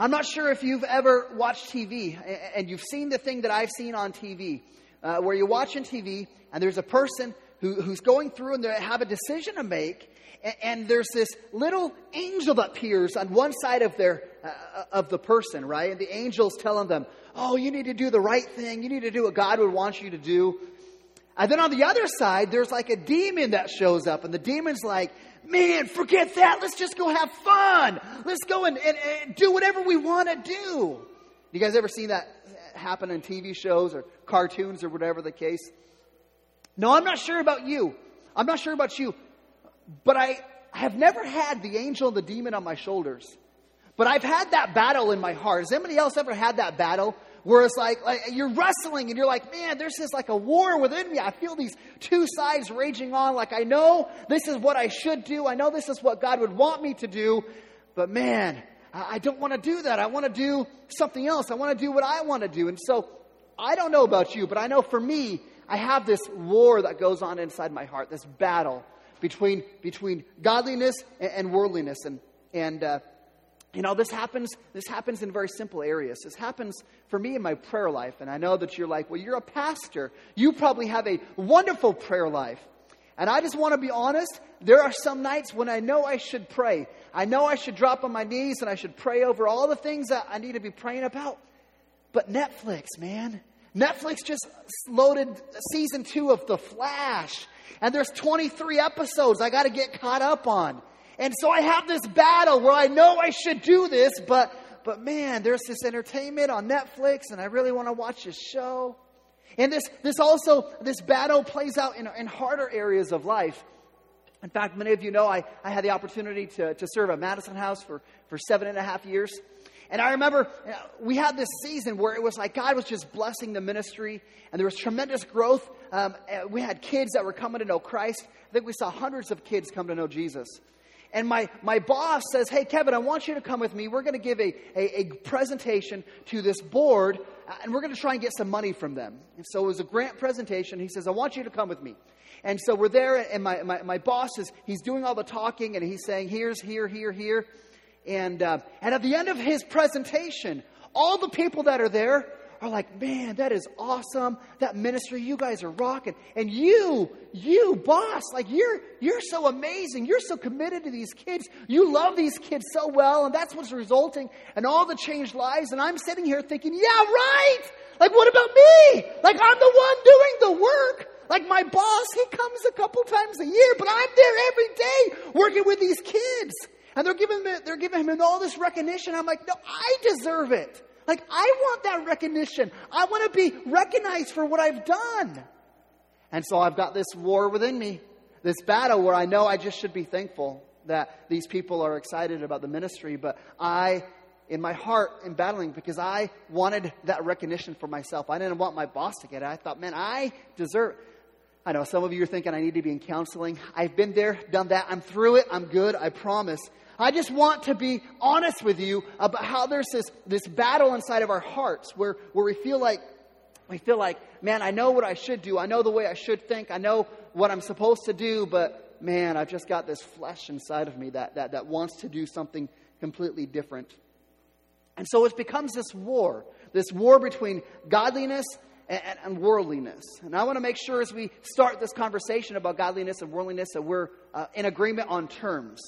I'm not sure if you've ever watched TV and you've seen the thing that I've seen on TV, uh, where you're watching TV and there's a person who, who's going through and they have a decision to make, and, and there's this little angel that appears on one side of their uh, of the person, right? And the angel's telling them, "Oh, you need to do the right thing. You need to do what God would want you to do." And then on the other side, there's like a demon that shows up, and the demon's like, man, forget that. Let's just go have fun. Let's go and, and, and do whatever we want to do. You guys ever seen that happen in TV shows or cartoons or whatever the case? No, I'm not sure about you. I'm not sure about you. But I have never had the angel and the demon on my shoulders. But I've had that battle in my heart. Has anybody else ever had that battle where it's like, like you're wrestling and you're like, man, there's this like a war within me. I feel these two sides raging on. Like I know this is what I should do. I know this is what God would want me to do. But man, I don't want to do that. I want to do something else. I want to do what I want to do. And so I don't know about you, but I know for me, I have this war that goes on inside my heart, this battle between, between godliness and, and worldliness. And, and uh, you know, this happens, this happens in very simple areas. This happens for me in my prayer life. And I know that you're like, well, you're a pastor. You probably have a wonderful prayer life. And I just want to be honest. There are some nights when I know I should pray. I know I should drop on my knees and I should pray over all the things that I need to be praying about. But Netflix, man. Netflix just loaded season two of The Flash. And there's 23 episodes I got to get caught up on. And so I have this battle where I know I should do this, but, but man, there's this entertainment on Netflix and I really want to watch this show. And this, this also, this battle plays out in, in harder areas of life. In fact, many of you know I, I had the opportunity to, to serve at Madison House for, for seven and a half years. And I remember we had this season where it was like God was just blessing the ministry, and there was tremendous growth. Um, we had kids that were coming to know Christ. I think we saw hundreds of kids come to know Jesus. And my, my boss says, Hey, Kevin, I want you to come with me. We're going to give a, a, a, presentation to this board, and we're going to try and get some money from them. And so it was a grant presentation. He says, I want you to come with me. And so we're there, and my, my, my boss is, he's doing all the talking, and he's saying, Here's, here, here, here. And, uh, and at the end of his presentation, all the people that are there are like, man, that is awesome. That ministry, you guys are rocking. And you, you, boss, like you're you're so amazing. You're so committed to these kids. You love these kids so well, and that's what's resulting in all the changed lives. And I'm sitting here thinking, yeah, right. Like, what about me? Like, I'm the one doing the work. Like my boss, he comes a couple times a year, but I'm there every day working with these kids. And they're giving him, they're giving him all this recognition. I'm like, no, I deserve it. Like, I want that recognition. I want to be recognized for what I've done. And so I've got this war within me, this battle where I know I just should be thankful that these people are excited about the ministry, but I, in my heart, am battling because I wanted that recognition for myself. I didn't want my boss to get it. I thought, man, I deserve. I know some of you are thinking I need to be in counseling. I've been there, done that. I'm through it. I'm good. I promise. I just want to be honest with you about how there's this, this battle inside of our hearts where, where we feel like, we feel like, man, I know what I should do. I know the way I should think. I know what I'm supposed to do, but man, I've just got this flesh inside of me that, that, that wants to do something completely different. And so it becomes this war, this war between godliness and, and, worldliness. And I want to make sure as we start this conversation about godliness and worldliness that we're uh, in agreement on terms.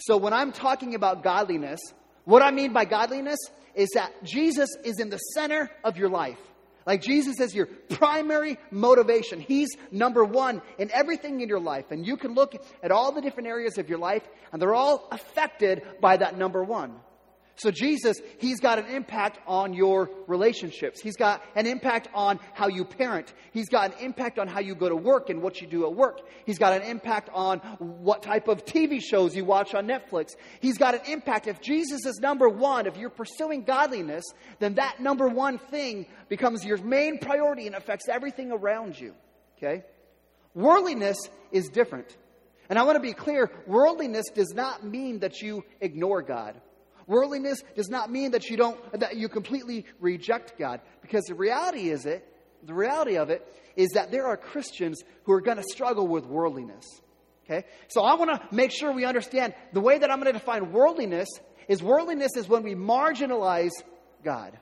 So when I'm talking about godliness, what I mean by godliness is that Jesus is in the center of your life. Like Jesus is your primary motivation. He's number one in everything in your life. And you can look at all the different areas of your life, and they're all affected by that number one. So, Jesus, He's got an impact on your relationships. He's got an impact on how you parent. He's got an impact on how you go to work and what you do at work. He's got an impact on what type of TV shows you watch on Netflix. He's got an impact. If Jesus is number one, if you're pursuing godliness, then that number one thing becomes your main priority and affects everything around you. Okay? Worldliness is different. And I want to be clear worldliness does not mean that you ignore God. Worldliness does not mean that you don't that you completely reject God because the reality is it the reality of it is that there are Christians who are going to struggle with worldliness. Okay? So I want to make sure we understand the way that I'm going to define worldliness is worldliness is when we marginalize God.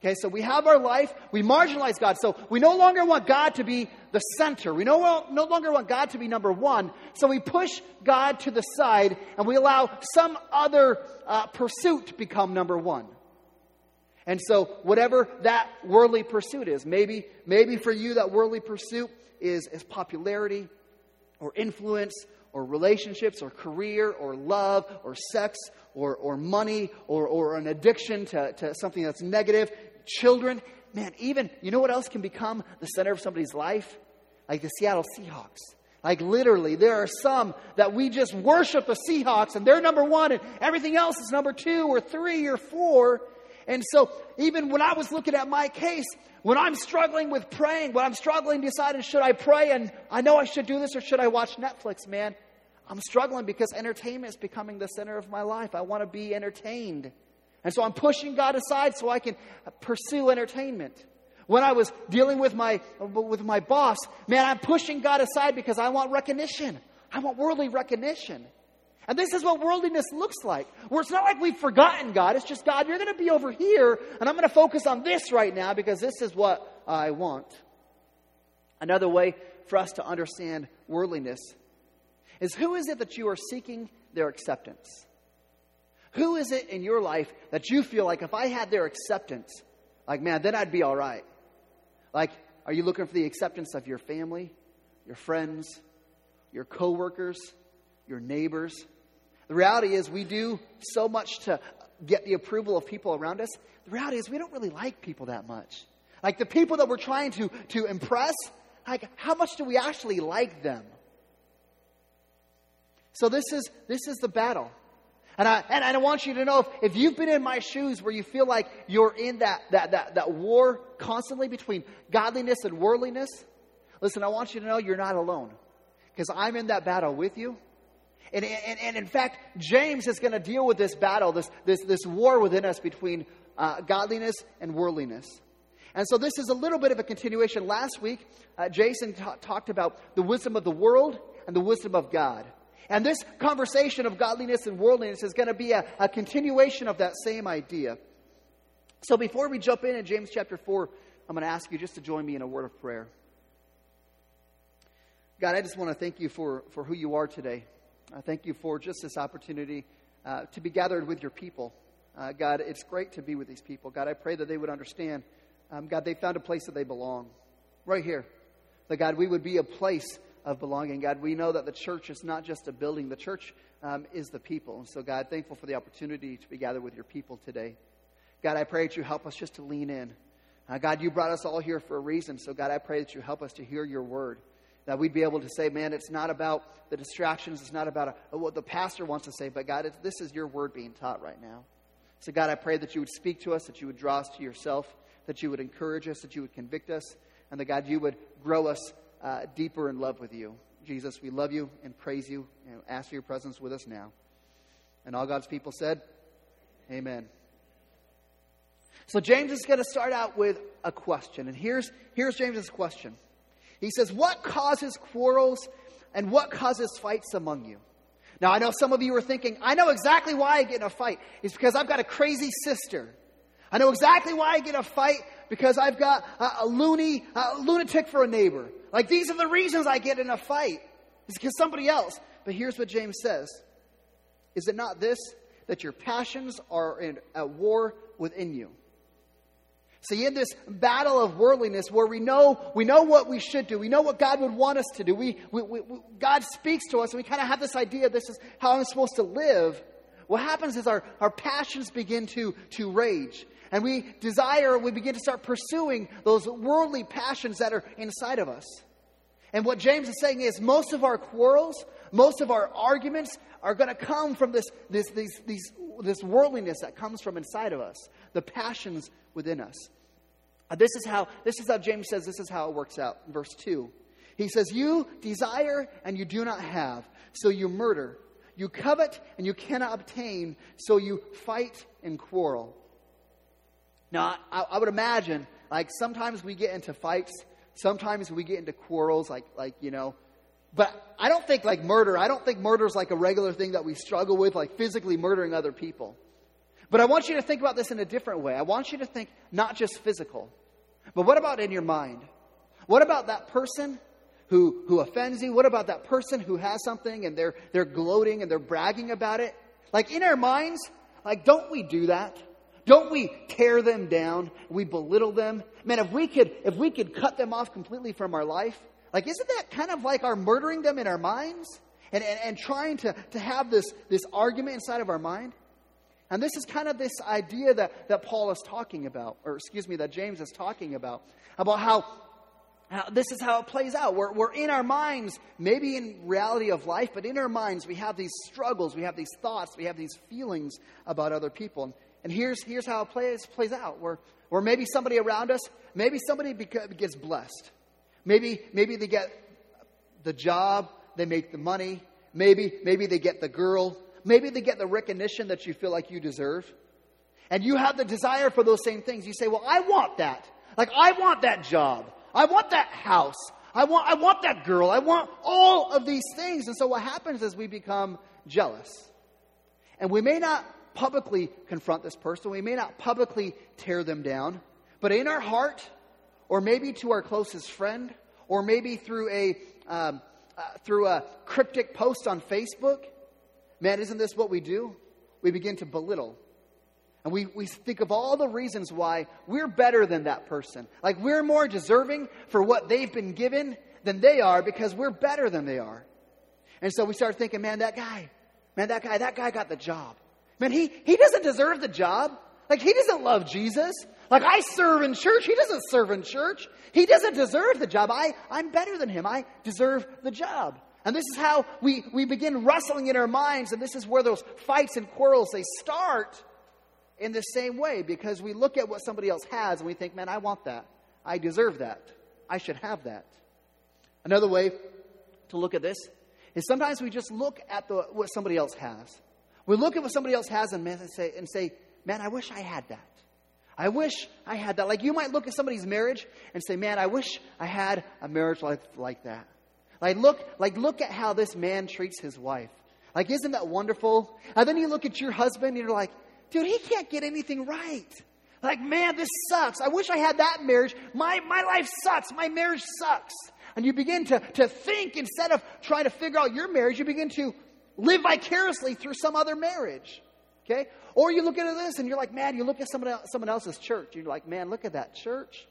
Okay, so we have our life, we marginalize God. So we no longer want God to be the center. We no, no longer want God to be number one. So we push God to the side and we allow some other uh, pursuit become number one. And so whatever that worldly pursuit is, maybe, maybe for you that worldly pursuit is, is popularity or influence or relationships or career or love or sex or, or money or, or an addiction to, to something that's negative children. Man, even, you know what else can become the center of somebody's life? Like the Seattle Seahawks. Like literally, there are some that we just worship the Seahawks and they're number one and everything else is number two or three or four. And so, even when I was looking at my case, when I'm struggling with praying, when I'm struggling deciding should I pray and I know I should do this or should I watch Netflix, man, I'm struggling because entertainment is becoming the center of my life. I want to be entertained. And so I'm pushing God aside so I can pursue entertainment. When I was dealing with my, with my boss, man, I'm pushing God aside because I want recognition. I want worldly recognition. And this is what worldliness looks like. Where it's not like we've forgotten God. It's just, God, you're going to be over here, and I'm going to focus on this right now because this is what I want. Another way for us to understand worldliness is who is it that you are seeking their acceptance? Who is it in your life that you feel like if I had their acceptance, like, man, then I'd be all right? Like, are you looking for the acceptance of your family, your friends, your coworkers, your neighbors? The reality is, we do so much to get the approval of people around us. The reality is, we don't really like people that much. Like the people that we're trying to, to impress, like how much do we actually like them? So this is this is the battle. And I, and I want you to know if, if you've been in my shoes where you feel like you're in that, that, that, that war constantly between godliness and worldliness, listen, I want you to know you're not alone because I'm in that battle with you. And, and, and in fact, James is going to deal with this battle, this, this, this war within us between uh, godliness and worldliness. And so this is a little bit of a continuation. Last week, uh, Jason ta- talked about the wisdom of the world and the wisdom of God. And this conversation of godliness and worldliness is going to be a, a continuation of that same idea. So before we jump in in James chapter 4, I'm going to ask you just to join me in a word of prayer. God, I just want to thank you for, for who you are today. I thank you for just this opportunity uh, to be gathered with your people. Uh, God, it's great to be with these people. God, I pray that they would understand. Um, God, they found a place that they belong right here. That, God, we would be a place of belonging. God, we know that the church is not just a building, the church um, is the people. And so, God, thankful for the opportunity to be gathered with your people today. God, I pray that you help us just to lean in. Uh, God, you brought us all here for a reason. So, God, I pray that you help us to hear your word. That we'd be able to say, man, it's not about the distractions. It's not about a, uh, what the pastor wants to say, but God, this is your word being taught right now. So, God, I pray that you would speak to us, that you would draw us to yourself, that you would encourage us, that you would convict us, and that, God, you would grow us uh, deeper in love with you. Jesus, we love you and praise you and ask for your presence with us now. And all God's people said, Amen. So James is going to start out with a question. And here's, here's James's question. He says, What causes quarrels and what causes fights among you? Now, I know some of you are thinking, I know exactly why I get in a fight. It's because I've got a crazy sister. I know exactly why I get in a fight because I've got a, a loony, a lunatic for a neighbor. Like, these are the reasons I get in a fight. It's because somebody else. But here's what James says Is it not this, that your passions are in, at war within you? See, in this battle of worldliness where we know, we know what we should do, we know what God would want us to do, we, we, we God speaks to us, and we kind of have this idea this is how I'm supposed to live. What happens is our, our passions begin to, to rage. And we desire, we begin to start pursuing those worldly passions that are inside of us. And what James is saying is most of our quarrels, most of our arguments are going to come from this, this, these, this worldliness that comes from inside of us, the passions within us. Uh, this is how this is how James says this is how it works out. Verse 2. He says, You desire and you do not have, so you murder. You covet and you cannot obtain, so you fight and quarrel. Now, I, I would imagine, like, sometimes we get into fights, sometimes we get into quarrels, like, like, you know, but I don't think like murder, I don't think murder is like a regular thing that we struggle with, like physically murdering other people. But I want you to think about this in a different way. I want you to think not just physical, but what about in your mind? What about that person who, who offends you? What about that person who has something and they're, they're gloating and they're bragging about it? Like in our minds, like, don't we do that? Don't we tear them down? We belittle them? Man, if we could, if we could cut them off completely from our life, like, isn't that kind of like our murdering them in our minds? And, and, and trying to, to have this, this argument inside of our mind? And this is kind of this idea that, that Paul is talking about, or excuse me, that James is talking about, about how, how this is how it plays out. We're, we're in our minds, maybe in reality of life, but in our minds we have these struggles, we have these thoughts, we have these feelings about other people. And here's, here's how it plays, plays out. Where, where maybe somebody around us, maybe somebody gets blessed. Maybe, maybe they get the job, they make the money, maybe, maybe they get the girl, maybe they get the recognition that you feel like you deserve. And you have the desire for those same things. You say, Well, I want that. Like, I want that job. I want that house. I want, I want that girl. I want all of these things. And so what happens is we become jealous. And we may not publicly confront this person, we may not publicly tear them down, but in our heart, or maybe to our closest friend, or maybe through a, um, uh, through a cryptic post on Facebook, man, isn't this what we do? We begin to belittle. And we, we think of all the reasons why we're better than that person. Like we're more deserving for what they've been given than they are because we're better than they are. And so we start thinking, man, that guy, man, that guy, that guy got the job. Man, he, he doesn't deserve the job. Like he doesn't love Jesus. Like I serve in church. He doesn't serve in church. He doesn't deserve the job. I, I'm better than him. I deserve the job. And this is how we, we begin wrestling in our minds, and this is where those fights and quarrels they start in the same way because we look at what somebody else has and we think, man, I want that. I deserve that. I should have that. Another way to look at this is sometimes we just look at the, what somebody else has. We look at what somebody else has and, say, and say, man, I wish I had that. I wish I had that. Like you might look at somebody's marriage and say, man, I wish I had a marriage like, like that. Like look, like look at how this man treats his wife. Like, isn't that wonderful? And then you look at your husband and you're like, dude, he can't get anything right. Like, man, this sucks. I wish I had that marriage. My, my life sucks. My marriage sucks. And you begin to, to think instead of trying to figure out your marriage, you begin to live vicariously through some other marriage. Okay? Or you look at this and you're like, man, you look at someone, someone else's church. You're like, man, look at that church.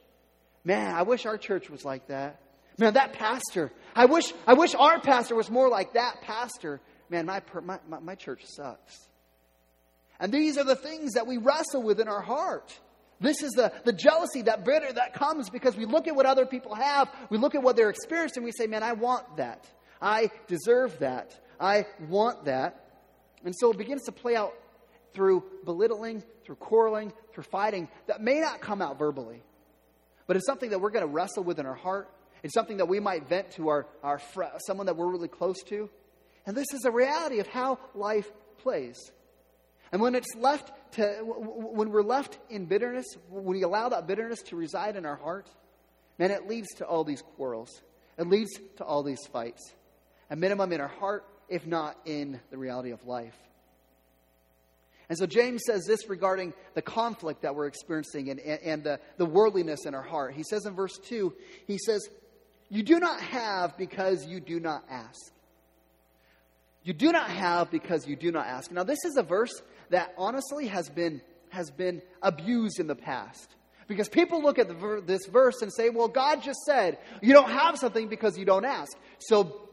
Man, I wish our church was like that. Man, that pastor. I wish, I wish our pastor was more like that pastor. Man, my, my, my church sucks. And these are the things that we wrestle with in our heart. This is the, the jealousy, that bitter that comes because we look at what other people have, we look at what they're experiencing, we say, man, I want that. I deserve that. I want that. And so it begins to play out through belittling, through quarreling, through fighting that may not come out verbally, but it's something that we're going to wrestle with in our heart. It's something that we might vent to our, our fr- someone that we're really close to. And this is a reality of how life plays. And when it's left to, when we're left in bitterness, when we allow that bitterness to reside in our heart, man, it leads to all these quarrels. It leads to all these fights. A minimum in our heart, if not in the reality of life. And so James says this regarding the conflict that we're experiencing and, and the, the worldliness in our heart. He says in verse 2, he says, You do not have because you do not ask. You do not have because you do not ask. Now, this is a verse that honestly has been, has been abused in the past. Because people look at the, this verse and say, well, God just said, you don't have something because you don't ask. So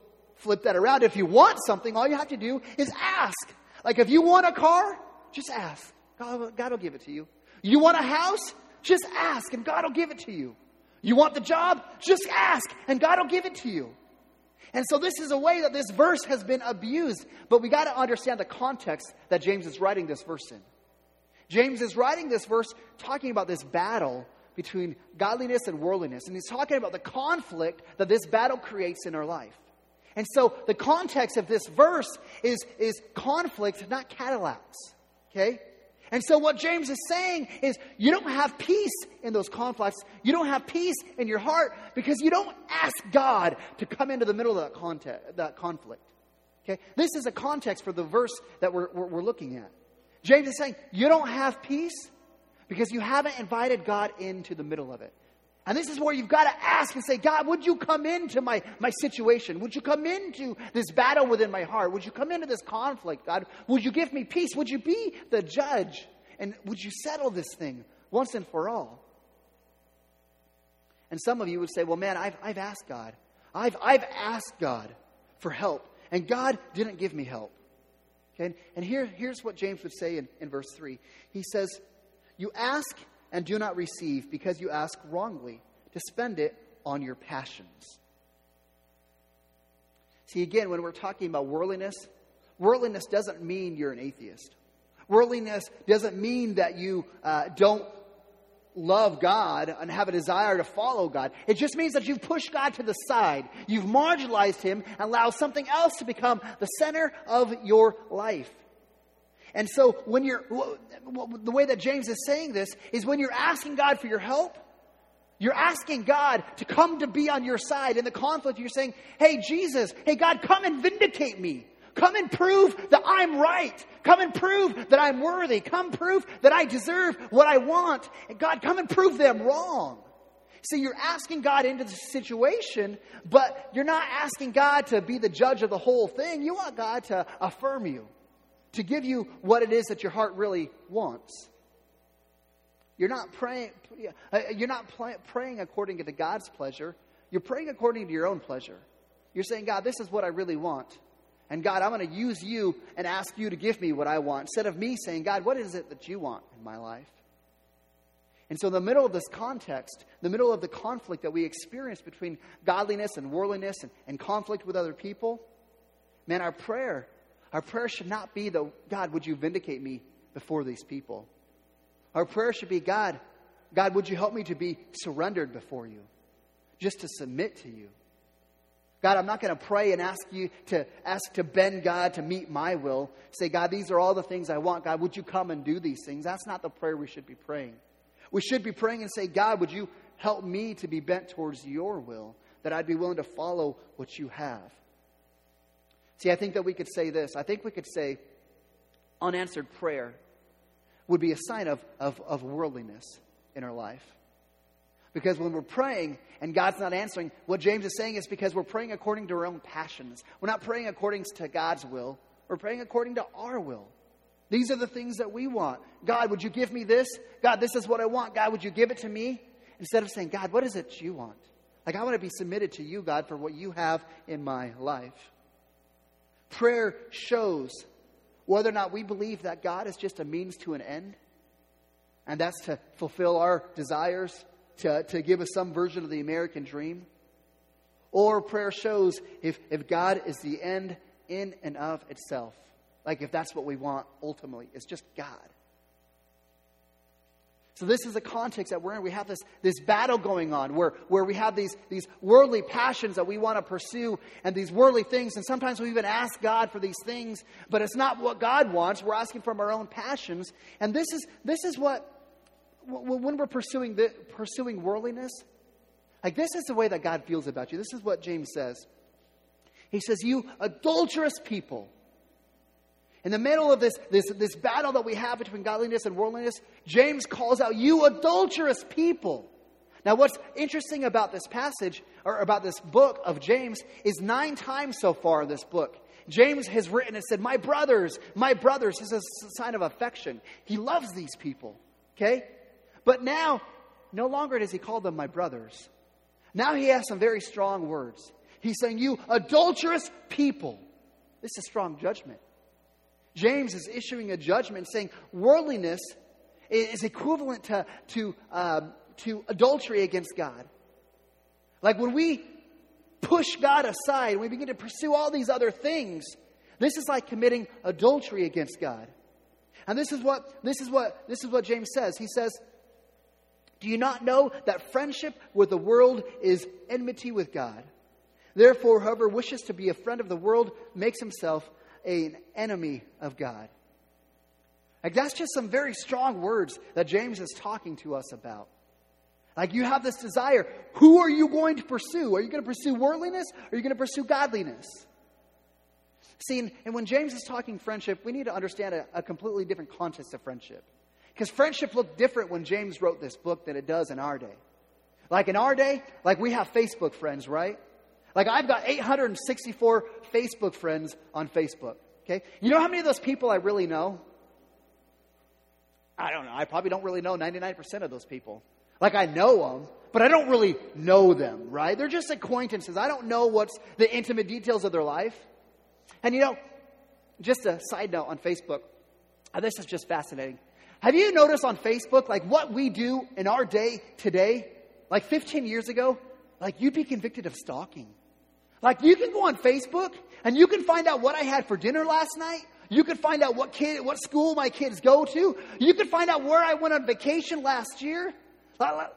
flip that around. If you want something, all you have to do is ask. Like if you want a car, just ask. God, God will give it to you. You want a house? Just ask and God will give it to you. You want the job? Just ask and God will give it to you. And so this is a way that this verse has been abused, but we got to understand the context that James is writing this verse in. James is writing this verse talking about this battle between godliness and worldliness, and he's talking about the conflict that this battle creates in our life. And so the context of this verse is, is conflict, not Cadillacs. Okay? And so, what James is saying is, you don't have peace in those conflicts. You don't have peace in your heart because you don't ask God to come into the middle of that, context, that conflict. Okay? This is a context for the verse that we're, we're, we're looking at. James is saying, you don't have peace because you haven't invited God into the middle of it. And this is where you've got to ask and say, God, would you come into my, my situation? Would you come into this battle within my heart? Would you come into this conflict, God? Would you give me peace? Would you be the judge? And would you settle this thing once and for all? And some of you would say, well, man, I've, I've asked God. I've, I've asked God for help, and God didn't give me help. Okay? And here, here's what James would say in, in verse 3. He says, You ask and do not receive because you ask wrongly to spend it on your passions. See, again, when we're talking about worldliness, worldliness doesn't mean you're an atheist. Worldliness doesn't mean that you uh, don't love God and have a desire to follow God. It just means that you've pushed God to the side. You've marginalized Him and allowed something else to become the center of your life. And so, when you're, the way that James is saying this is when you're asking God for your help, you're asking God to come to be on your side in the conflict. You're saying, Hey, Jesus, hey, God, come and vindicate me. Come and prove that I'm right. Come and prove that I'm worthy. Come prove that I deserve what I want. And God, come and prove them wrong. See, you're asking God into the situation, but you're not asking God to be the judge of the whole thing. You want God to affirm you to give you what it is that your heart really wants. You're not praying, uh, you're not praying according to God's pleasure. You're praying according to your own pleasure. You're saying, God, this is what I really want. And God, I'm going to use you and ask you to give me what I want instead of me saying, God, what is it that you want in my life? And so, in the middle of this context, the middle of the conflict that we experience between godliness and worldliness and, and conflict with other people, man, our prayer our prayer should not be, the God, would you vindicate me before these people? Our prayer should be, God, God, would you help me to be surrendered before you, just to submit to you? God, I'm not going to pray and ask you to ask to bend God to meet my will. Say, God, these are all the things I want. God, would you come and do these things? That's not the prayer we should be praying. We should be praying and say, God, would you help me to be bent towards your will, that I'd be willing to follow what you have. See, I think that we could say this. I think we could say unanswered prayer would be a sign of, of, of worldliness in our life. Because when we're praying and God's not answering, what James is saying is because we're praying according to our own passions. We're not praying according to God's will, we're praying according to our will. These are the things that we want. God, would you give me this? God, this is what I want. God, would you give it to me? Instead of saying, God, what is it you want? Like, I want to be submitted to you, God, for what you have in my life. Prayer shows whether or not we believe that God is just a means to an end, and that's to fulfill our desires, to, to give us some version of the American dream. Or prayer shows if, if God is the end in and of itself. Like if that's what we want ultimately, it's just God. So this is the context that we're in. We have this, this battle going on where, where we have these, these worldly passions that we want to pursue and these worldly things. And sometimes we even ask God for these things, but it's not what God wants. We're asking from our own passions. And this is, this is what, when we're pursuing, the, pursuing worldliness, like this is the way that God feels about you. This is what James says. He says, You adulterous people. In the middle of this, this, this battle that we have between godliness and worldliness, James calls out, You adulterous people. Now, what's interesting about this passage, or about this book of James, is nine times so far in this book, James has written and said, My brothers, my brothers. This is a sign of affection. He loves these people, okay? But now, no longer does he call them my brothers. Now he has some very strong words. He's saying, You adulterous people. This is strong judgment. James is issuing a judgment saying worldliness is equivalent to, to, uh, to adultery against God. Like when we push God aside, we begin to pursue all these other things, this is like committing adultery against God. And this is what this is what this is what James says. He says, "Do you not know that friendship with the world is enmity with God? Therefore, whoever wishes to be a friend of the world makes himself an enemy of God. Like, that's just some very strong words that James is talking to us about. Like, you have this desire. Who are you going to pursue? Are you going to pursue worldliness or are you going to pursue godliness? See, and when James is talking friendship, we need to understand a, a completely different context of friendship. Because friendship looked different when James wrote this book than it does in our day. Like in our day, like we have Facebook friends, right? Like I've got 864 Facebook friends on Facebook. Okay? You know how many of those people I really know? I don't know. I probably don't really know 99% of those people. Like I know them, but I don't really know them, right? They're just acquaintances. I don't know what's the intimate details of their life. And you know, just a side note on Facebook, uh, this is just fascinating. Have you noticed on Facebook, like what we do in our day today, like 15 years ago, like you'd be convicted of stalking. Like you can go on Facebook and you can find out what I had for dinner last night. You can find out what kid, what school my kids go to. You can find out where I went on vacation last year.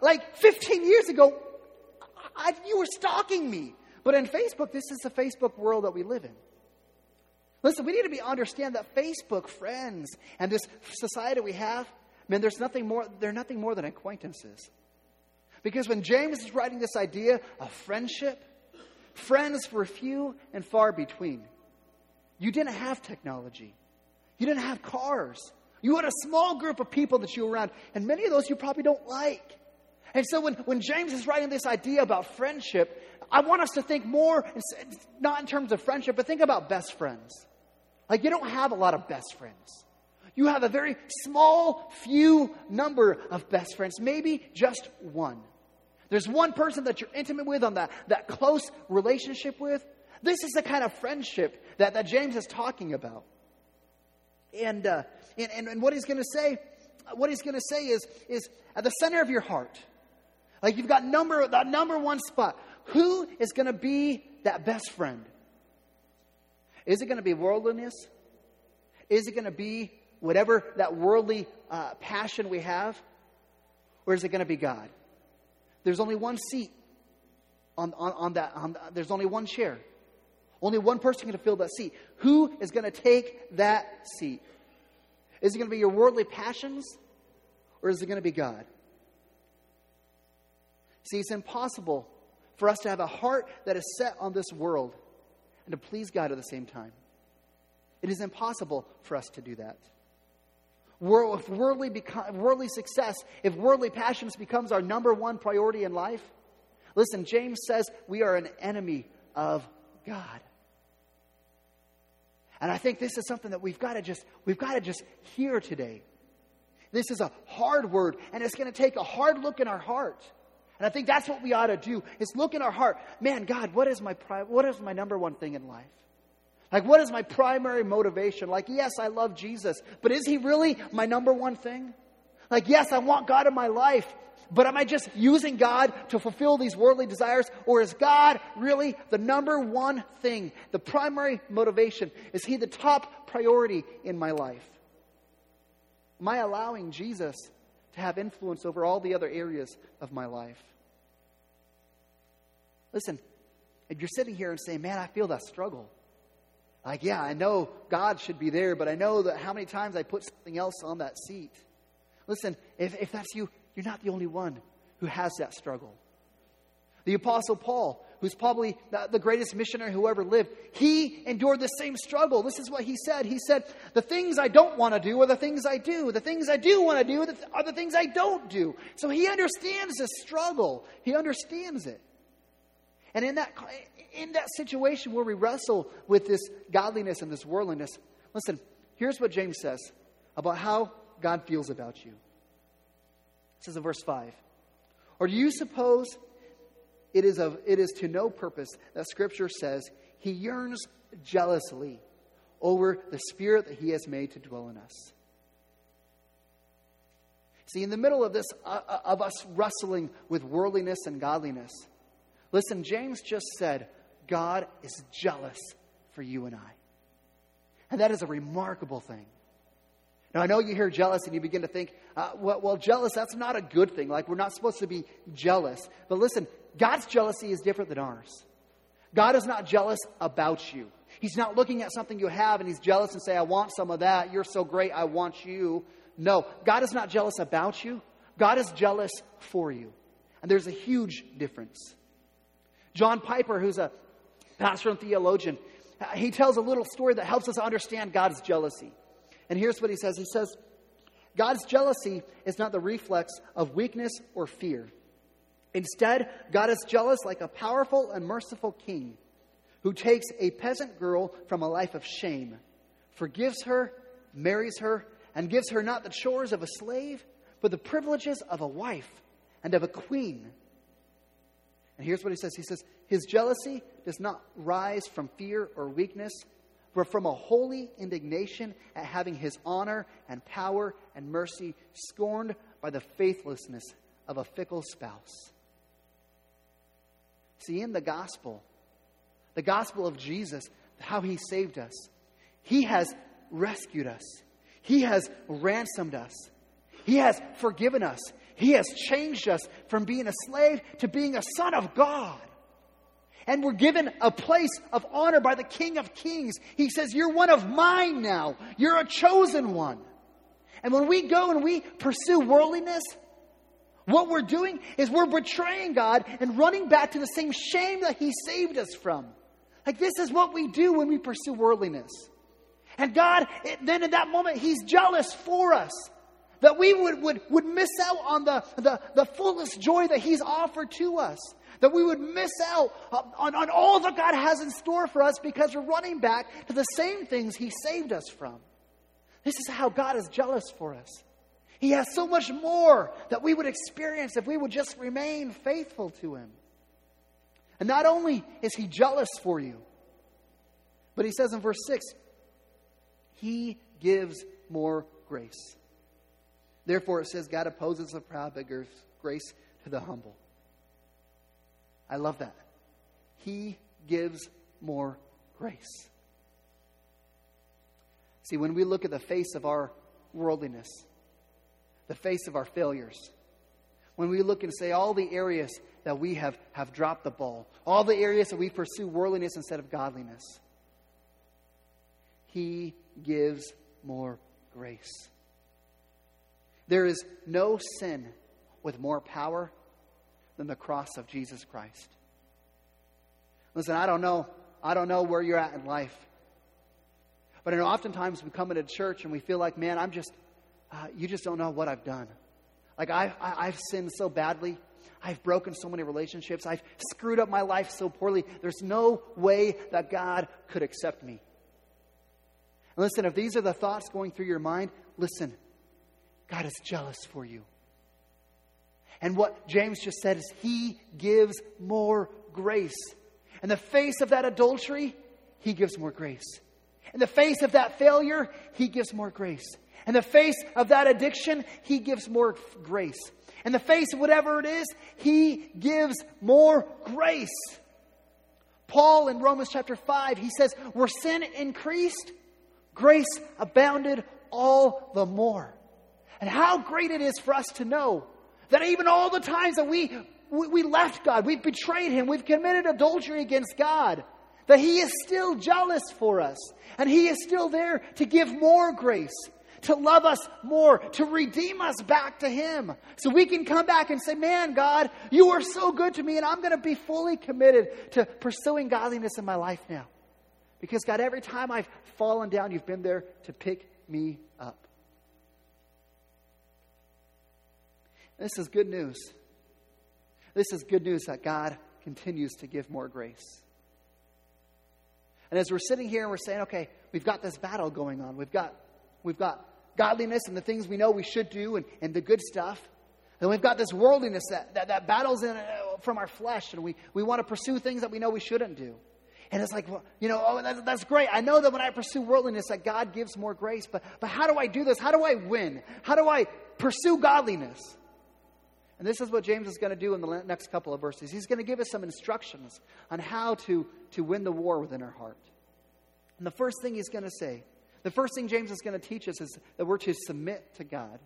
Like 15 years ago, I, you were stalking me. But in Facebook, this is the Facebook world that we live in. Listen, we need to be understand that Facebook friends and this society we have, man, there's nothing more, they're nothing more than acquaintances. Because when James is writing this idea of friendship, friends were few and far between. You didn't have technology. You didn't have cars. You had a small group of people that you were around, and many of those you probably don't like. And so when, when James is writing this idea about friendship, I want us to think more, not in terms of friendship, but think about best friends. Like, you don't have a lot of best friends. You have a very small, few number of best friends, maybe just one. There's one person that you're intimate with, on that, that close relationship with. This is the kind of friendship that, that James is talking about. And, uh, and, and, and what he's going to say, what he's going to say is, is at the center of your heart, like you've got number, that number one spot. Who is going to be that best friend? Is it going to be worldliness? Is it going to be whatever that worldly uh, passion we have? Or is it going to be God? There's only one seat on, on, on that. On, there's only one chair. Only one person can fill that seat. Who is going to take that seat? Is it going to be your worldly passions? Or is it going to be God? See, it's impossible for us to have a heart that is set on this world and to please God at the same time. It is impossible for us to do that. If worldly, worldly success, if worldly passions becomes our number one priority in life, listen, James says we are an enemy of God. And I think this is something that we've got to just we've got to just hear today. This is a hard word, and it's going to take a hard look in our heart. And I think that's what we ought to do is look in our heart. Man, God, what is my pri- what is my number one thing in life? Like what is my primary motivation? Like yes, I love Jesus, but is he really my number one thing? Like yes, I want God in my life, but am I just using God to fulfill these worldly desires or is God really the number one thing? The primary motivation is he the top priority in my life? Am I allowing Jesus to have influence over all the other areas of my life. Listen, if you're sitting here and saying, Man, I feel that struggle. Like, yeah, I know God should be there, but I know that how many times I put something else on that seat. Listen, if, if that's you, you're not the only one who has that struggle. The Apostle Paul, who's probably the greatest missionary who ever lived, he endured the same struggle. This is what he said. He said, The things I don't want to do are the things I do. The things I do want to do are the things I don't do. So he understands the struggle, he understands it. And in that, in that situation where we wrestle with this godliness and this worldliness, listen, here's what James says about how God feels about you. This is in verse 5. Or do you suppose it is, of, it is to no purpose that Scripture says he yearns jealously over the Spirit that he has made to dwell in us. See, in the middle of this, uh, uh, of us wrestling with worldliness and godliness, listen, James just said, God is jealous for you and I. And that is a remarkable thing. Now, I know you hear jealous and you begin to think, uh, well, well, jealous, that's not a good thing. Like, we're not supposed to be jealous. But listen, God's jealousy is different than ours. God is not jealous about you. He's not looking at something you have and he's jealous and say, I want some of that. You're so great. I want you. No, God is not jealous about you. God is jealous for you. And there's a huge difference. John Piper, who's a pastor and theologian, he tells a little story that helps us understand God's jealousy. And here's what he says He says, God's jealousy is not the reflex of weakness or fear. Instead, God is jealous like a powerful and merciful king who takes a peasant girl from a life of shame, forgives her, marries her, and gives her not the chores of a slave, but the privileges of a wife and of a queen. And here's what he says. He says, His jealousy does not rise from fear or weakness, but from a holy indignation at having his honor and power and mercy scorned by the faithlessness of a fickle spouse. See, in the gospel, the gospel of Jesus, how he saved us, he has rescued us, he has ransomed us, he has forgiven us, he has changed us from being a slave to being a son of God. And we're given a place of honor by the King of Kings. He says, You're one of mine now. You're a chosen one. And when we go and we pursue worldliness, what we're doing is we're betraying God and running back to the same shame that He saved us from. Like, this is what we do when we pursue worldliness. And God, then in that moment, He's jealous for us. That we would, would, would miss out on the, the, the fullest joy that He's offered to us. That we would miss out uh, on, on all that God has in store for us because we're running back to the same things He saved us from. This is how God is jealous for us. He has so much more that we would experience if we would just remain faithful to Him. And not only is He jealous for you, but He says in verse 6 He gives more grace. Therefore, it says, God opposes the proud, but gives grace to the humble. I love that. He gives more grace. See, when we look at the face of our worldliness, the face of our failures, when we look and say all the areas that we have, have dropped the ball, all the areas that we pursue worldliness instead of godliness, He gives more grace. There is no sin with more power than the cross of Jesus Christ. Listen, I don't know. I don't know where you're at in life. But I know oftentimes we come into church and we feel like, man, I'm just, uh, you just don't know what I've done. Like, I, I, I've sinned so badly. I've broken so many relationships. I've screwed up my life so poorly. There's no way that God could accept me. And listen, if these are the thoughts going through your mind, listen, God is jealous for you. And what James just said is, He gives more grace. In the face of that adultery, He gives more grace. In the face of that failure, He gives more grace. In the face of that addiction, He gives more grace. In the face of whatever it is, He gives more grace. Paul in Romans chapter 5, he says, Where sin increased, grace abounded all the more. And how great it is for us to know that even all the times that we, we, we left God, we've betrayed Him, we've committed adultery against God, that He is still jealous for us. And He is still there to give more grace, to love us more, to redeem us back to Him. So we can come back and say, Man, God, you are so good to me, and I'm going to be fully committed to pursuing godliness in my life now. Because, God, every time I've fallen down, you've been there to pick me This is good news. This is good news that God continues to give more grace. And as we're sitting here and we're saying, okay, we've got this battle going on. We've got, we've got godliness and the things we know we should do and, and the good stuff. And we've got this worldliness that, that, that battles in, uh, from our flesh, and we, we want to pursue things that we know we shouldn't do. And it's like, well, you know, oh, that's, that's great. I know that when I pursue worldliness, that God gives more grace. But, but how do I do this? How do I win? How do I pursue godliness? And this is what James is going to do in the next couple of verses. He's going to give us some instructions on how to, to win the war within our heart. And the first thing he's going to say, the first thing James is going to teach us is that we're to submit to God.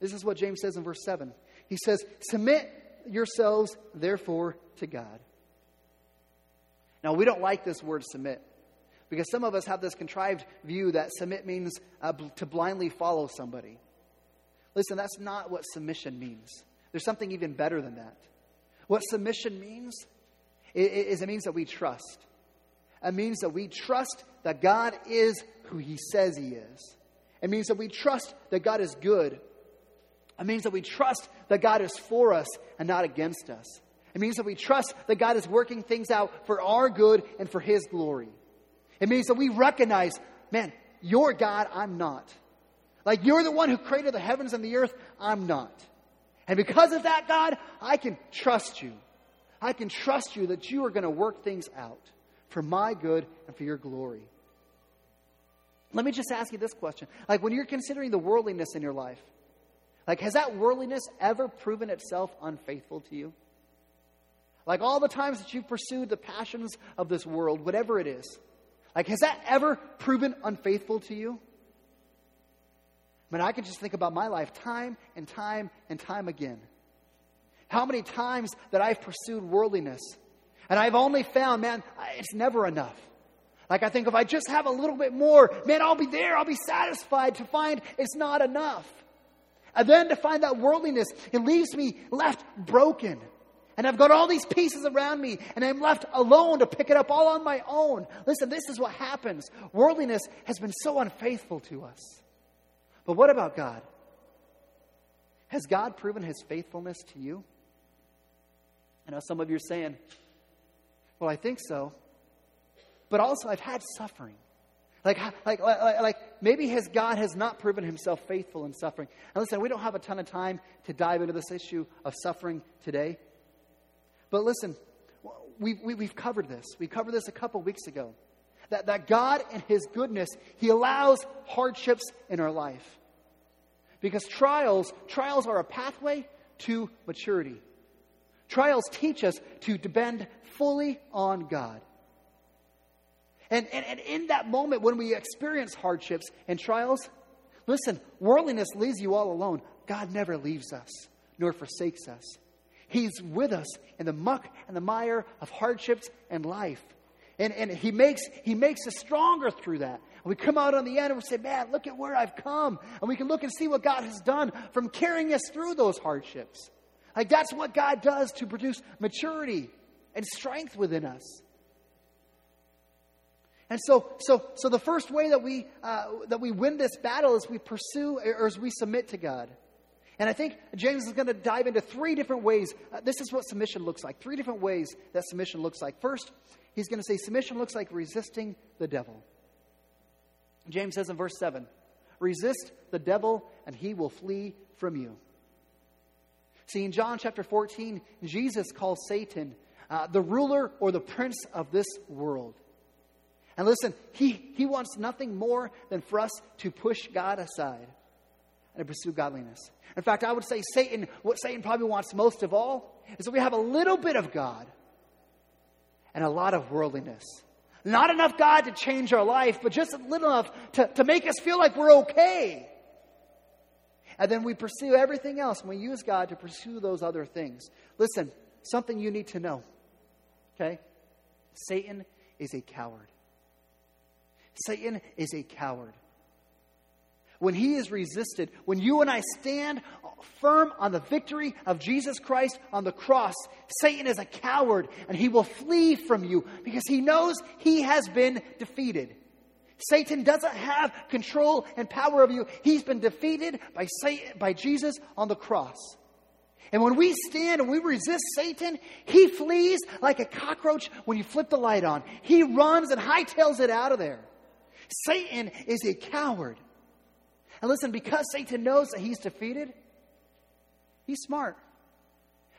This is what James says in verse 7. He says, Submit yourselves, therefore, to God. Now, we don't like this word submit because some of us have this contrived view that submit means uh, to blindly follow somebody. Listen, that's not what submission means. There's something even better than that. What submission means is it means that we trust. It means that we trust that God is who He says He is. It means that we trust that God is good. It means that we trust that God is for us and not against us. It means that we trust that God is working things out for our good and for His glory. It means that we recognize, man, you're God, I'm not. Like you're the one who created the heavens and the earth, I'm not. And because of that, God, I can trust you. I can trust you that you are going to work things out for my good and for your glory. Let me just ask you this question. Like when you're considering the worldliness in your life, like has that worldliness ever proven itself unfaithful to you? Like all the times that you've pursued the passions of this world, whatever it is, like has that ever proven unfaithful to you? I mean, I can just think about my life time and time and time again. How many times that I've pursued worldliness and I've only found, man, it's never enough. Like I think if I just have a little bit more, man, I'll be there, I'll be satisfied to find it's not enough. And then to find that worldliness, it leaves me left broken. And I've got all these pieces around me, and I'm left alone to pick it up all on my own. Listen, this is what happens. Worldliness has been so unfaithful to us. But what about God? Has God proven his faithfulness to you? I know some of you are saying, well, I think so. But also, I've had suffering. Like, like, like, like, maybe his God has not proven himself faithful in suffering. And listen, we don't have a ton of time to dive into this issue of suffering today. But listen, we, we, we've covered this. We covered this a couple weeks ago. That, that God, in his goodness, he allows hardships in our life. Because trials, trials are a pathway to maturity. Trials teach us to depend fully on God. And, and, and in that moment when we experience hardships and trials, listen, worldliness leaves you all alone. God never leaves us nor forsakes us. He's with us in the muck and the mire of hardships and life. And, and he, makes, he makes us stronger through that. And we come out on the end and we say, man, look at where I've come. And we can look and see what God has done from carrying us through those hardships. Like that's what God does to produce maturity and strength within us. And so, so, so the first way that we, uh, that we win this battle is we pursue or as we submit to God. And I think James is going to dive into three different ways. Uh, this is what submission looks like. Three different ways that submission looks like. First, he's going to say submission looks like resisting the devil. James says in verse 7 resist the devil and he will flee from you. See, in John chapter 14, Jesus calls Satan uh, the ruler or the prince of this world. And listen, he, he wants nothing more than for us to push God aside and to pursue godliness. In fact, I would say Satan, what Satan probably wants most of all is that we have a little bit of God and a lot of worldliness. Not enough God to change our life, but just little enough to, to make us feel like we're okay. And then we pursue everything else, and we use God to pursue those other things. Listen, something you need to know. Okay? Satan is a coward. Satan is a coward. When he is resisted, when you and I stand firm on the victory of Jesus Christ on the cross, Satan is a coward and he will flee from you because he knows he has been defeated. Satan doesn't have control and power of you. He's been defeated by, Satan, by Jesus on the cross. And when we stand and we resist Satan, he flees like a cockroach when you flip the light on. He runs and hightails it out of there. Satan is a coward. And listen, because Satan knows that he's defeated, he's smart.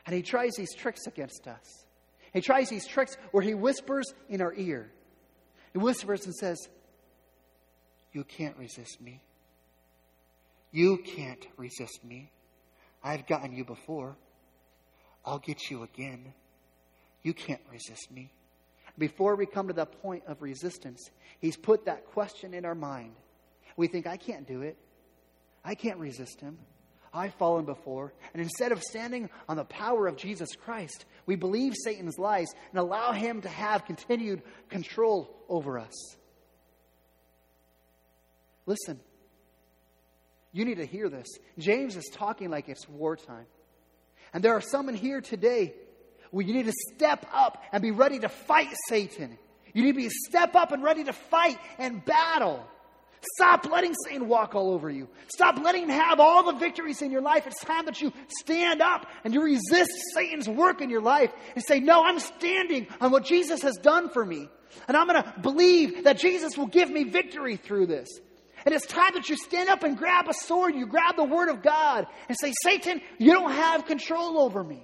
And he tries these tricks against us. He tries these tricks where he whispers in our ear. He whispers and says, You can't resist me. You can't resist me. I've gotten you before. I'll get you again. You can't resist me. Before we come to the point of resistance, He's put that question in our mind. We think, I can't do it. I can't resist Him. I've fallen before. And instead of standing on the power of Jesus Christ, we believe Satan's lies and allow him to have continued control over us. Listen, you need to hear this. James is talking like it's wartime. And there are some in here today where you need to step up and be ready to fight Satan. You need to be step up and ready to fight and battle. Stop letting Satan walk all over you. Stop letting him have all the victories in your life. It's time that you stand up and you resist Satan's work in your life and say, No, I'm standing on what Jesus has done for me. And I'm going to believe that Jesus will give me victory through this. And it's time that you stand up and grab a sword, you grab the word of God and say, Satan, you don't have control over me.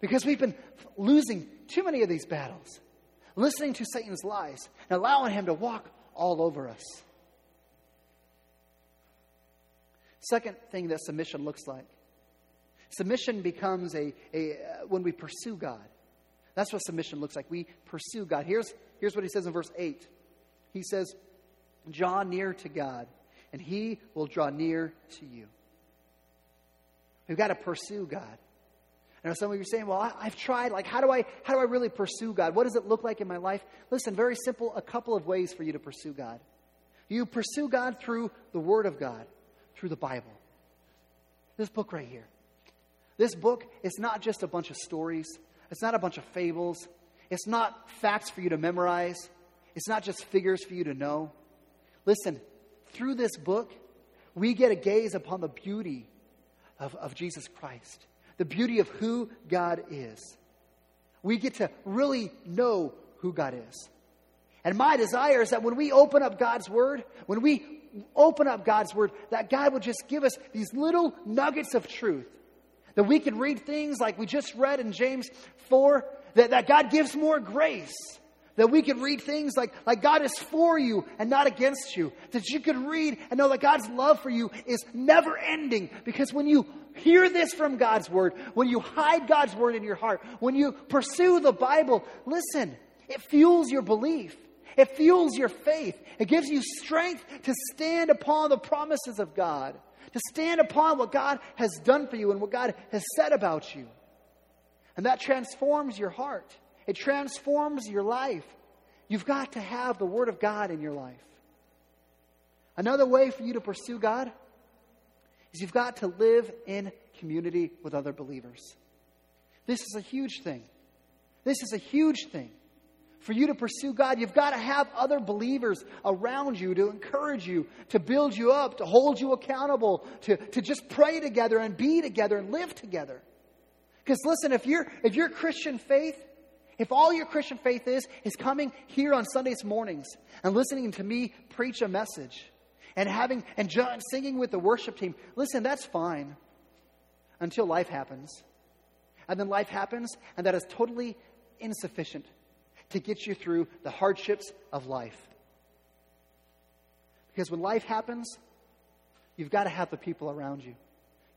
Because we've been losing too many of these battles, listening to Satan's lies and allowing him to walk all over us. Second thing that submission looks like submission becomes a, a when we pursue God. That's what submission looks like. We pursue God. Here's, here's what he says in verse 8 He says, Draw near to God, and he will draw near to you. We've got to pursue God. Know some of you are saying, well, I, have tried. Like, how do, I, how do I really pursue God? What does it look like in my life? Listen, very simple, a couple of ways for you to pursue God. You pursue God through the Word of God, through the Bible. This book right here. This book is not just a bunch of stories, it's not a bunch of fables, it's not facts for you to memorize, it's not just figures for you to know. Listen, through this book, we get a gaze upon the beauty of, of Jesus Christ, the beauty of who God is. We get to really know who God is. And my desire is that when we open up God's Word, when we open up God's Word, that God would just give us these little nuggets of truth. That we can read things like we just read in James 4, that, that God gives more grace. That we could read things like, like God is for you and not against you. That you could read and know that God's love for you is never ending. Because when you hear this from God's word, when you hide God's word in your heart, when you pursue the Bible, listen, it fuels your belief. It fuels your faith. It gives you strength to stand upon the promises of God, to stand upon what God has done for you and what God has said about you. And that transforms your heart. It transforms your life. You've got to have the Word of God in your life. Another way for you to pursue God is you've got to live in community with other believers. This is a huge thing. This is a huge thing. For you to pursue God, you've got to have other believers around you to encourage you, to build you up, to hold you accountable, to, to just pray together and be together and live together. Because listen, if, you if your Christian faith if all your Christian faith is, is coming here on Sundays mornings and listening to me preach a message and having and singing with the worship team, listen, that's fine until life happens. And then life happens, and that is totally insufficient to get you through the hardships of life. Because when life happens, you've got to have the people around you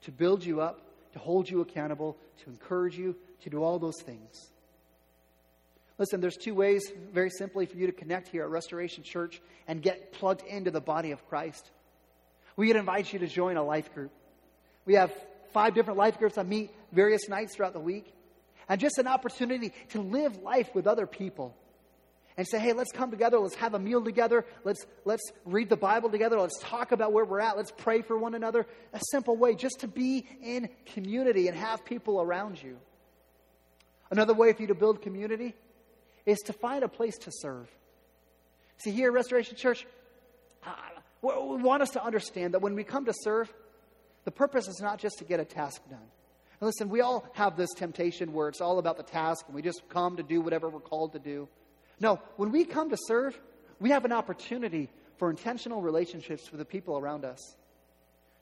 to build you up, to hold you accountable, to encourage you, to do all those things. Listen, there's two ways, very simply, for you to connect here at Restoration Church and get plugged into the body of Christ. We would invite you to join a life group. We have five different life groups that meet various nights throughout the week. And just an opportunity to live life with other people. And say, hey, let's come together, let's have a meal together, let's, let's read the Bible together, let's talk about where we're at, let's pray for one another. A simple way just to be in community and have people around you. Another way for you to build community is to find a place to serve. See, here at Restoration Church, uh, we want us to understand that when we come to serve, the purpose is not just to get a task done. And listen, we all have this temptation where it's all about the task and we just come to do whatever we're called to do. No, when we come to serve, we have an opportunity for intentional relationships with the people around us.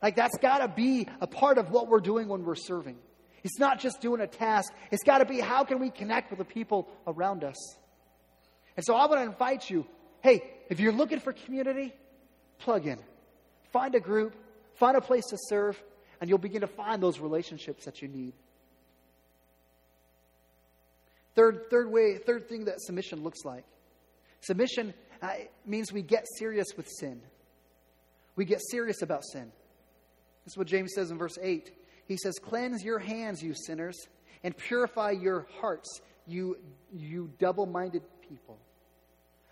Like, that's got to be a part of what we're doing when we're serving. It's not just doing a task, it's got to be how can we connect with the people around us. And so I want to invite you hey, if you're looking for community, plug in. Find a group, find a place to serve, and you'll begin to find those relationships that you need. Third, third way, third thing that submission looks like. Submission uh, means we get serious with sin. We get serious about sin. This is what James says in verse 8. He says, Cleanse your hands, you sinners, and purify your hearts, you, you double minded people.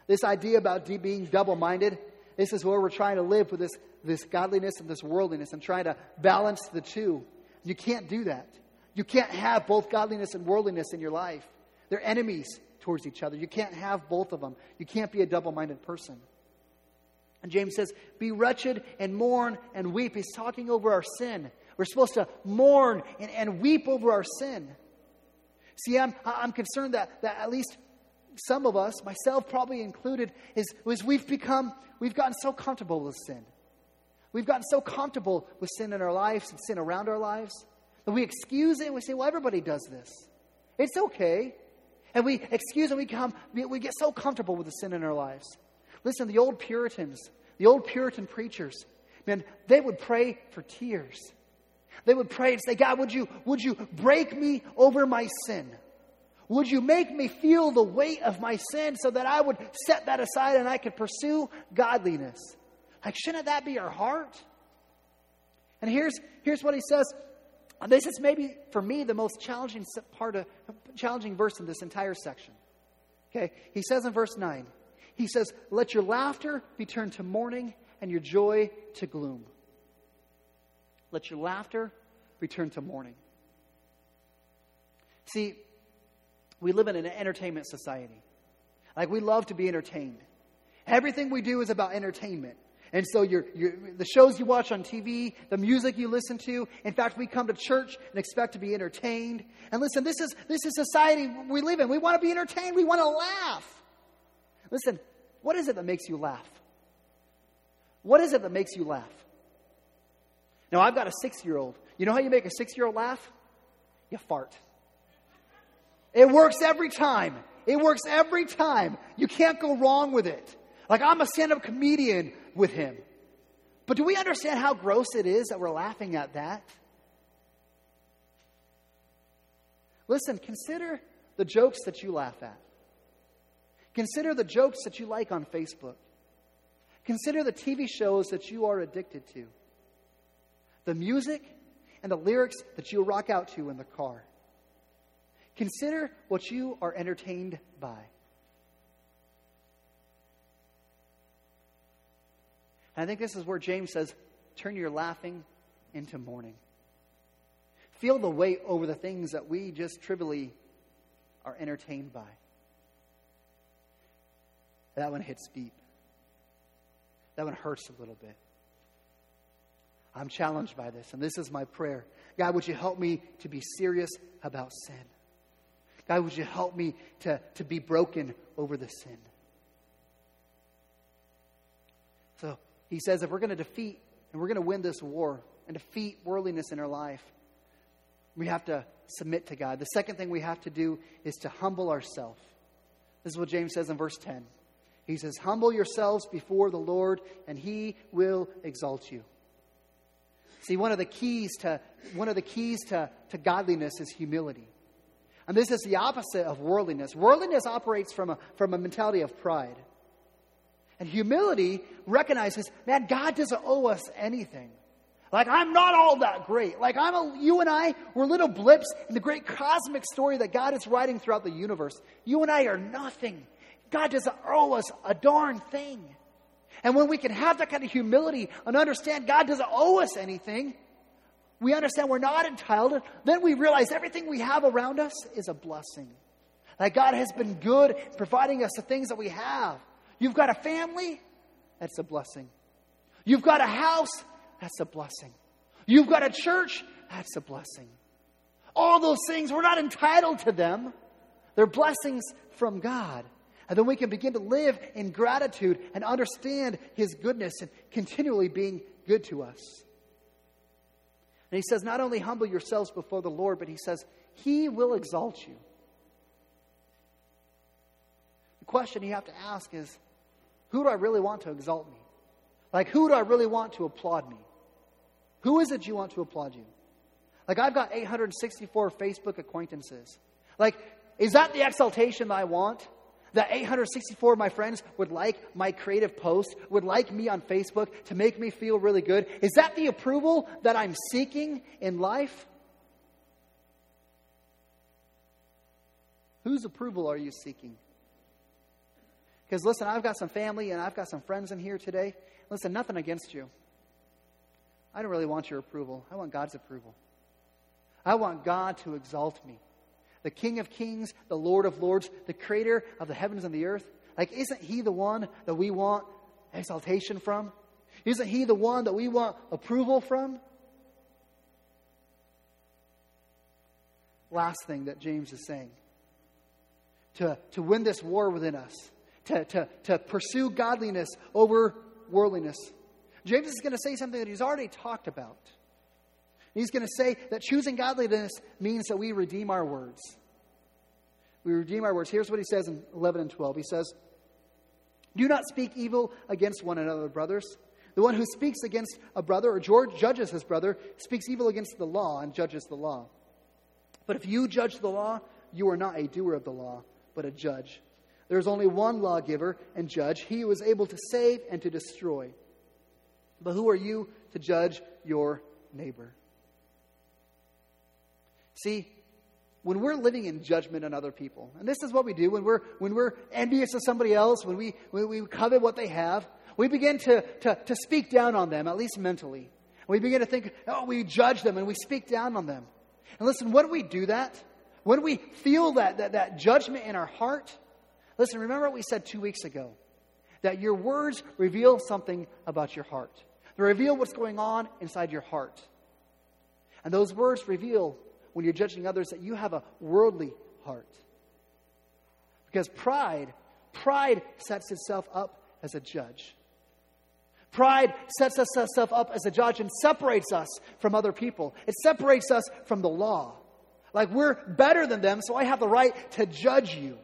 This idea about being double minded, this is where we're trying to live with this, this godliness and this worldliness and trying to balance the two. You can't do that. You can't have both godliness and worldliness in your life. They're enemies. towards each other. You can't have both of them. You can't be a double minded person. And James says, Be wretched and mourn and weep. He's talking over our sin. We're supposed to mourn and, and weep over our sin. See, I'm, I'm concerned that, that at least some of us, myself probably included, is, is we've become, we've gotten so comfortable with sin. We've gotten so comfortable with sin in our lives and sin around our lives that we excuse it and we say, well, everybody does this. It's okay. And we excuse and we come, we get so comfortable with the sin in our lives. Listen, the old Puritans, the old Puritan preachers, man, they would pray for tears. They would pray and say, God, would you, would you break me over my sin? Would you make me feel the weight of my sin so that I would set that aside and I could pursue godliness? Like, shouldn't that be our heart? And here's, here's what he says. This is maybe, for me, the most challenging part of, challenging verse in this entire section. Okay? He says in verse 9, he says, Let your laughter be turned to mourning and your joy to gloom. Let your laughter return to mourning. See, we live in an entertainment society. Like, we love to be entertained. Everything we do is about entertainment. And so you're, you're, the shows you watch on TV, the music you listen to. In fact, we come to church and expect to be entertained. And listen, this is this is society we live in. We want to be entertained. We want to laugh. Listen, what is it that makes you laugh? What is it that makes you laugh? Now, I've got a six year old. You know how you make a six year old laugh? You fart. It works every time. It works every time. You can't go wrong with it. Like, I'm a stand up comedian with him. But do we understand how gross it is that we're laughing at that? Listen, consider the jokes that you laugh at. Consider the jokes that you like on Facebook. Consider the TV shows that you are addicted to the music and the lyrics that you'll rock out to in the car. Consider what you are entertained by. And I think this is where James says, turn your laughing into mourning. Feel the weight over the things that we just trivially are entertained by. That one hits deep. That one hurts a little bit. I'm challenged by this, and this is my prayer. God, would you help me to be serious about sin? God, would you help me to, to be broken over the sin? So he says if we're going to defeat and we're going to win this war and defeat worldliness in our life, we have to submit to God. The second thing we have to do is to humble ourselves. This is what James says in verse 10. He says, Humble yourselves before the Lord, and he will exalt you. See, one of the keys to one of the keys to, to godliness is humility. And this is the opposite of worldliness. Worldliness operates from a, from a mentality of pride. And humility recognizes, man, God doesn't owe us anything. Like, I'm not all that great. Like, I'm a, you and I, we're little blips in the great cosmic story that God is writing throughout the universe. You and I are nothing. God doesn't owe us a darn thing. And when we can have that kind of humility and understand God doesn't owe us anything, we understand we're not entitled, then we realize everything we have around us is a blessing. That God has been good providing us the things that we have. You've got a family, that's a blessing. You've got a house, that's a blessing. You've got a church, that's a blessing. All those things, we're not entitled to them. They're blessings from God. And then we can begin to live in gratitude and understand His goodness and continually being good to us. And He says, not only humble yourselves before the Lord, but He says, He will exalt you. The question you have to ask is, who do I really want to exalt me? Like, who do I really want to applaud me? Who is it you want to applaud you? Like, I've got 864 Facebook acquaintances. Like, is that the exaltation that I want? That 864 of my friends would like my creative post, would like me on Facebook to make me feel really good? Is that the approval that I'm seeking in life? Whose approval are you seeking? Because listen, I've got some family and I've got some friends in here today. Listen, nothing against you. I don't really want your approval. I want God's approval. I want God to exalt me. The King of Kings, the Lord of Lords, the creator of the heavens and the earth? Like, isn't he the one that we want exaltation from? Isn't he the one that we want approval from? Last thing that James is saying to, to win this war within us, to, to, to pursue godliness over worldliness. James is going to say something that he's already talked about. He's going to say that choosing godliness means that we redeem our words. We redeem our words. Here's what he says in 11 and 12. He says, Do not speak evil against one another, brothers. The one who speaks against a brother or George judges his brother speaks evil against the law and judges the law. But if you judge the law, you are not a doer of the law, but a judge. There is only one lawgiver and judge, he who is able to save and to destroy. But who are you to judge your neighbor? See, when we're living in judgment on other people, and this is what we do when we're, when we're envious of somebody else, when we, when we covet what they have, we begin to, to, to speak down on them, at least mentally. We begin to think, oh, we judge them and we speak down on them. And listen, when we do that, when we feel that, that, that judgment in our heart, listen, remember what we said two weeks ago that your words reveal something about your heart. They reveal what's going on inside your heart. And those words reveal, when you're judging others, that you have a worldly heart. Because pride, pride sets itself up as a judge. Pride sets itself up as a judge and separates us from other people. It separates us from the law. Like we're better than them, so I have the right to judge you.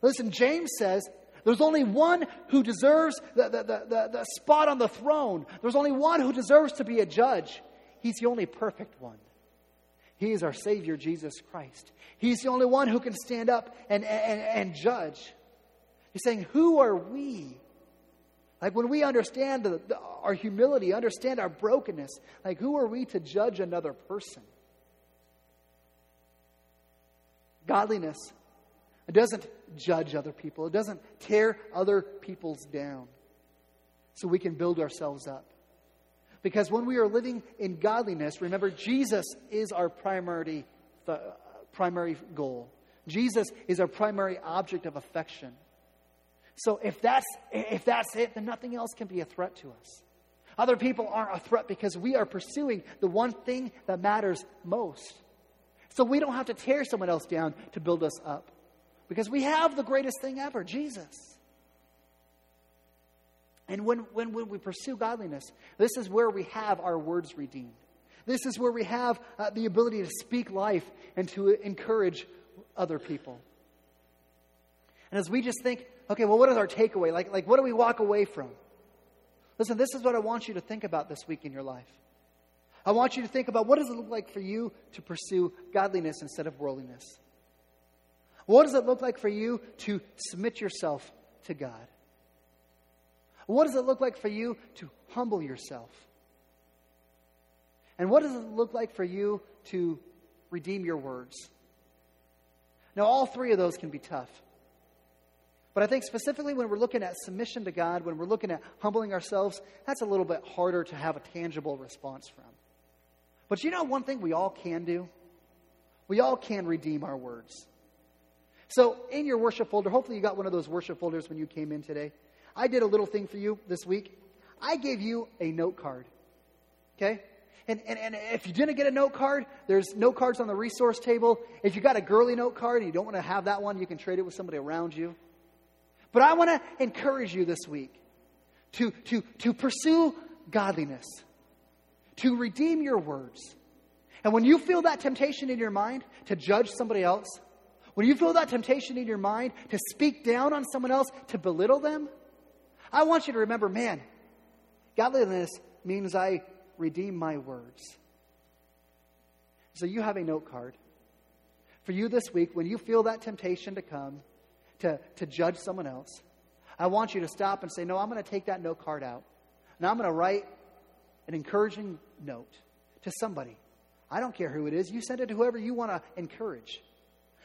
Listen, James says there's only one who deserves the, the, the, the, spot on the throne. There's only one who deserves to be a judge. He's the only perfect one. He is our Savior, Jesus Christ. He's the only one who can stand up and, and, and judge. He's saying, Who are we? Like when we understand the, the, our humility, understand our brokenness, like who are we to judge another person? Godliness. Doesn't judge other people, it doesn't tear other people's down so we can build ourselves up. Because when we are living in godliness, remember, Jesus is our primary, uh, primary goal. Jesus is our primary object of affection. So if that's, if that's it, then nothing else can be a threat to us. Other people aren't a threat because we are pursuing the one thing that matters most. So we don't have to tear someone else down to build us up because we have the greatest thing ever Jesus. And when, when, when we pursue godliness, this is where we have our words redeemed. This is where we have uh, the ability to speak life and to encourage other people. And as we just think, okay, well, what is our takeaway? Like, like what do we walk away from? Listen, this is what I want you to think about this week in your life. I want you to think about what does it look like for you to pursue godliness instead of worldliness? What does it look like for you to submit yourself to God? What does it look like for you to humble yourself? And what does it look like for you to redeem your words? Now, all three of those can be tough. But I think specifically when we're looking at submission to God, when we're looking at humbling ourselves, that's a little bit harder to have a tangible response from. But you know one thing we all can do? We all can redeem our words. So in your worship folder, hopefully you got one of those worship folders when you came in today. I did a little thing for you this week. I gave you a note card. Okay? And, and, and if you didn't get a note card, there's note cards on the resource table. If you got a girly note card and you don't want to have that one, you can trade it with somebody around you. But I want to encourage you this week to, to, to pursue godliness, to redeem your words. And when you feel that temptation in your mind to judge somebody else, when you feel that temptation in your mind to speak down on someone else, to belittle them, I want you to remember man, godliness means I redeem my words. So you have a note card. For you this week, when you feel that temptation to come, to, to judge someone else, I want you to stop and say, No, I'm going to take that note card out. And I'm going to write an encouraging note to somebody. I don't care who it is. You send it to whoever you want to encourage.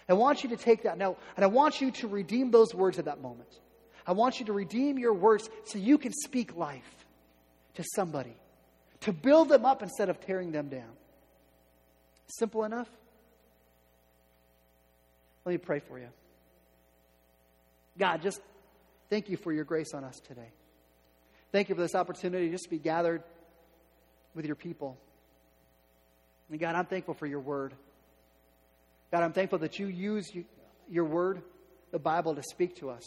I want you to take that note and I want you to redeem those words at that moment. I want you to redeem your words so you can speak life to somebody, to build them up instead of tearing them down. Simple enough? Let me pray for you. God, just thank you for your grace on us today. Thank you for this opportunity just to be gathered with your people. And God, I'm thankful for your word. God, I'm thankful that you use your word, the Bible, to speak to us,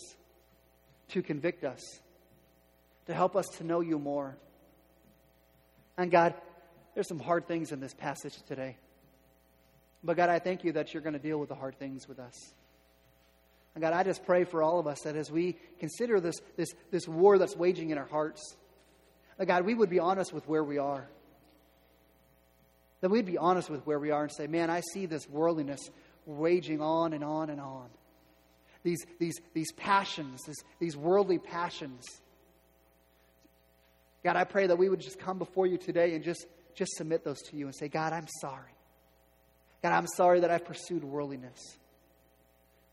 to convict us, to help us to know you more. And God, there's some hard things in this passage today. But God, I thank you that you're going to deal with the hard things with us. And God, I just pray for all of us that as we consider this, this, this war that's waging in our hearts, that God, we would be honest with where we are. That we'd be honest with where we are and say, man, I see this worldliness waging on and on and on. These, these, these passions, these, these worldly passions. God, I pray that we would just come before you today and just, just submit those to you and say, God, I'm sorry. God, I'm sorry that I've pursued worldliness.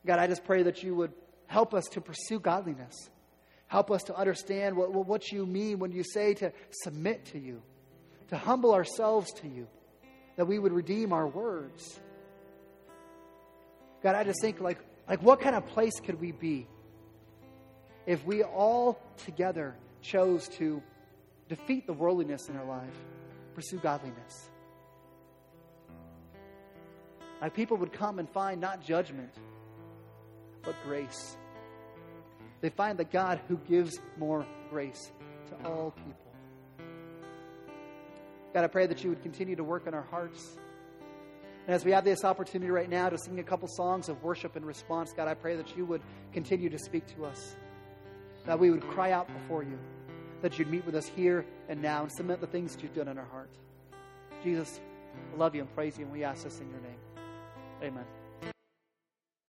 God, I just pray that you would help us to pursue godliness. Help us to understand what, what you mean when you say to submit to you, to humble ourselves to you, that we would redeem our words. God, I just think like, like what kind of place could we be if we all together chose to defeat the worldliness in our life, pursue godliness? Like people would come and find not judgment, but grace. They find the God who gives more grace to all people. God, I pray that you would continue to work in our hearts. And as we have this opportunity right now to sing a couple songs of worship and response, God, I pray that you would continue to speak to us. That we would cry out before you. That you'd meet with us here and now and submit the things that you've done in our heart. Jesus, I love you and praise you, and we ask this in your name. Amen.